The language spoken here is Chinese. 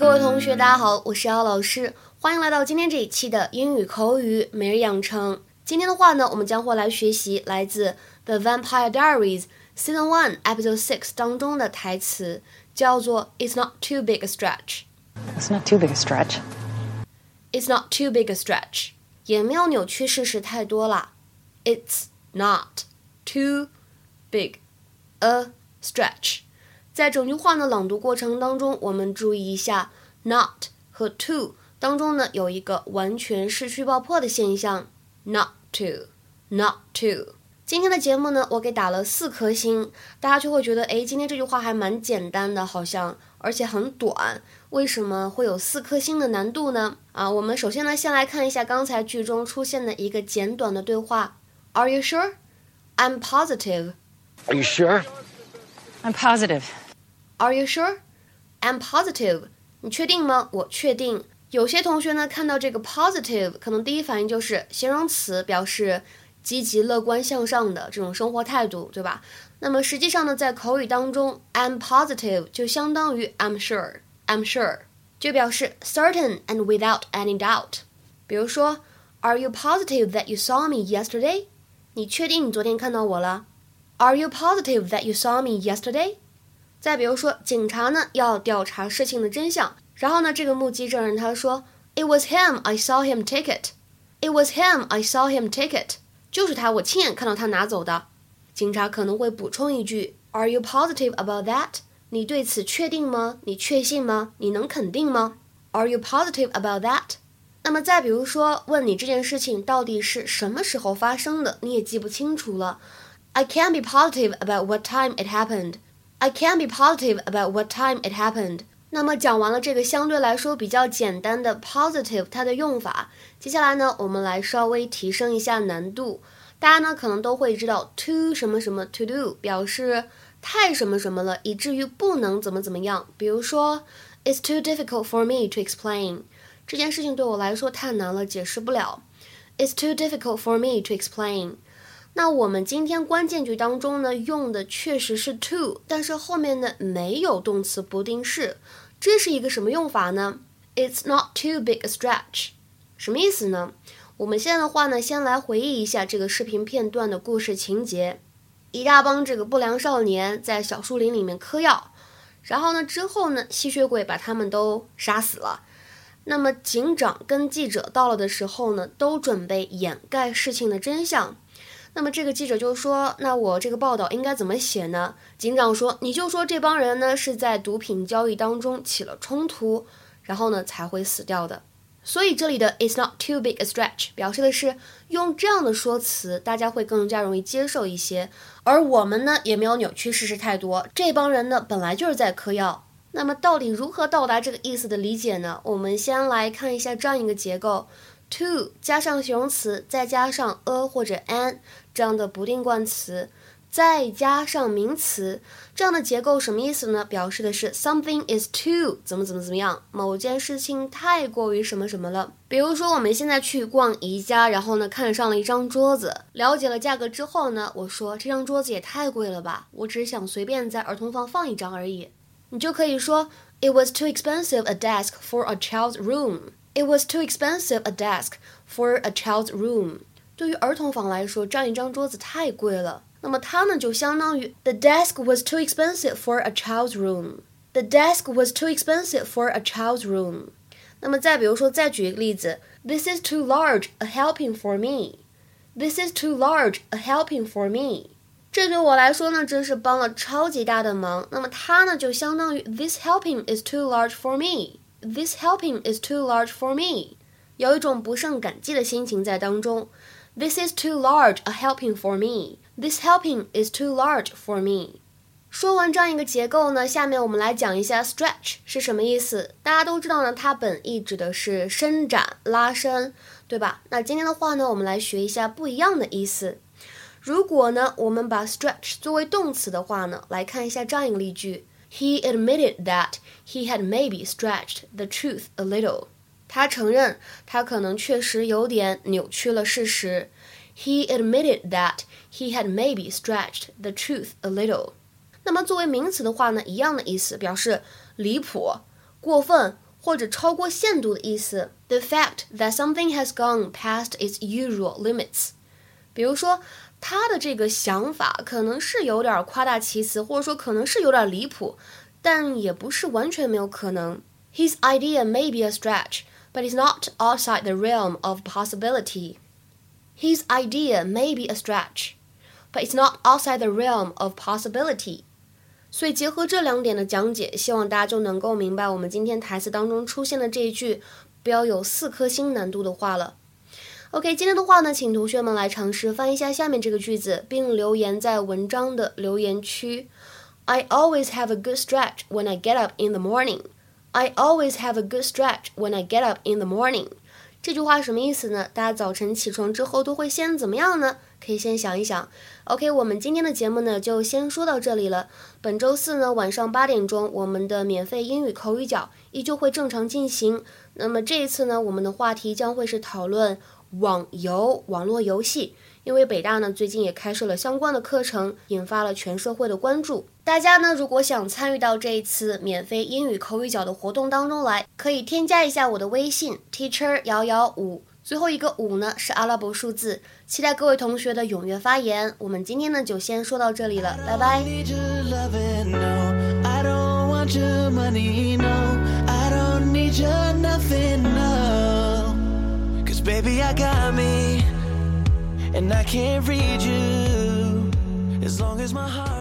各位同学，大家好，我是姚老师，欢迎来到今天这一期的英语口语每日养成。今天的话呢，我们将会来学习来自《The Vampire Diaries》Season One Episode Six 当中的台词，叫做 "It's not too big a stretch." It's not too big a stretch. It's not too big a stretch. 也没有扭曲事实太多啦。It's not too big a stretch. 在整句话的朗读过程当中，我们注意一下，not 和 to 当中呢有一个完全失去爆破的现象，not to，not to。今天的节目呢，我给打了四颗星，大家就会觉得，哎，今天这句话还蛮简单的，好像，而且很短，为什么会有四颗星的难度呢？啊，我们首先呢，先来看一下刚才剧中出现的一个简短的对话，Are you sure? I'm positive. Are you sure? I'm positive. Are you sure? I'm positive. 你确定吗？我确定。有些同学呢，看到这个 positive，可能第一反应就是形容词，表示积极、乐观、向上的这种生活态度，对吧？那么实际上呢，在口语当中，I'm positive 就相当于 I'm sure. I'm sure 就表示 certain and without any doubt。比如说，Are you positive that you saw me yesterday？你确定你昨天看到我了？Are you positive that you saw me yesterday？ 再比如说，警察呢要调查事情的真相，然后呢，这个目击证人他说，It was him, I saw him take it. It was him, I saw him take it. 就是他，我亲眼看到他拿走的。警察可能会补充一句，Are you positive about that？你对此确定吗？你确信吗？你能肯定吗？Are you positive about that？那么再比如说，问你这件事情到底是什么时候发生的，你也记不清楚了。I can't be positive about what time it happened. I can't be positive about what time it happened. 那么讲完了这个相对来说比较简单的 positive 它的用法，接下来呢，我们来稍微提升一下难度。大家呢可能都会知道 too 什么什么 to do 表示太什么什么了，以至于不能怎么怎么样。比如说，It's too difficult for me to explain。这件事情对我来说太难了，解释不了。It's too difficult for me to explain。那我们今天关键句当中呢，用的确实是 to，但是后面呢没有动词不定式，这是一个什么用法呢？It's not too big a stretch，什么意思呢？我们现在的话呢，先来回忆一下这个视频片段的故事情节：一大帮这个不良少年在小树林里面嗑药，然后呢之后呢，吸血鬼把他们都杀死了。那么警长跟记者到了的时候呢，都准备掩盖事情的真相。那么这个记者就说：“那我这个报道应该怎么写呢？”警长说：“你就说这帮人呢是在毒品交易当中起了冲突，然后呢才会死掉的。”所以这里的 "It's not too big a stretch" 表示的是用这样的说辞，大家会更加容易接受一些。而我们呢也没有扭曲事实太多，这帮人呢本来就是在嗑药。那么到底如何到达这个意思的理解呢？我们先来看一下这样一个结构。To 加上形容词，再加上 a 或者 an 这样的不定冠词，再加上名词，这样的结构什么意思呢？表示的是 something is too 怎么怎么怎么样，某件事情太过于什么什么了。比如说我们现在去逛宜家，然后呢看上了一张桌子，了解了价格之后呢，我说这张桌子也太贵了吧，我只想随便在儿童房放一张而已。你就可以说 It was too expensive a desk for a child's room. It was too expensive a desk for a child's room. 对于儿童房来说，这样一张桌子太贵了。那么它呢，就相当于 The desk was too expensive for a child's room. The desk was too expensive for a child's room. 那么再比如说，再举一个例子，This is too large a helping for me. This is too large a helping for me. 这对我来说呢，真是帮了超级大的忙。那么它呢，就相当于 This helping is too large for me. This helping is too large for me，有一种不胜感激的心情在当中。This is too large a helping for me. This helping is too large for me。说完这样一个结构呢，下面我们来讲一下 stretch 是什么意思。大家都知道呢，它本意指的是伸展、拉伸，对吧？那今天的话呢，我们来学一下不一样的意思。如果呢，我们把 stretch 作为动词的话呢，来看一下这样一个例句。He admitted that he had maybe stretched the truth a little. 他承认他可能确实有点扭曲了事实。He admitted that he had maybe stretched the truth a little. 那么作为名词的话呢，一样的意思，表示离谱、过分 或者超过限度的意思。The fact that something has gone past its usual limits。比如说， 他的这个想法可能是有点夸大其词，或者说可能是有点离谱，但也不是完全没有可能。His idea may be a stretch, but it's not outside the realm of possibility. His idea may be a stretch, but it's not outside the realm of possibility. 所以结合这两点的讲解，希望大家就能够明白我们今天台词当中出现的这一句标有四颗星难度的话了。OK，今天的话呢，请同学们来尝试翻译一下下面这个句子，并留言在文章的留言区。I always have a good stretch when I get up in the morning. I always have a good stretch when I get up in the morning. 这句话什么意思呢？大家早晨起床之后都会先怎么样呢？可以先想一想。OK，我们今天的节目呢就先说到这里了。本周四呢晚上八点钟，我们的免费英语口语角依旧会正常进行。那么这一次呢，我们的话题将会是讨论网游、网络游戏。因为北大呢最近也开设了相关的课程，引发了全社会的关注。大家呢如果想参与到这一次免费英语口语角的活动当中来，可以添加一下我的微信 teacher 幺幺五，最后一个五呢是阿拉伯数字。期待各位同学的踊跃发言。我们今天呢就先说到这里了，拜拜。And I can't read you. As long as my heart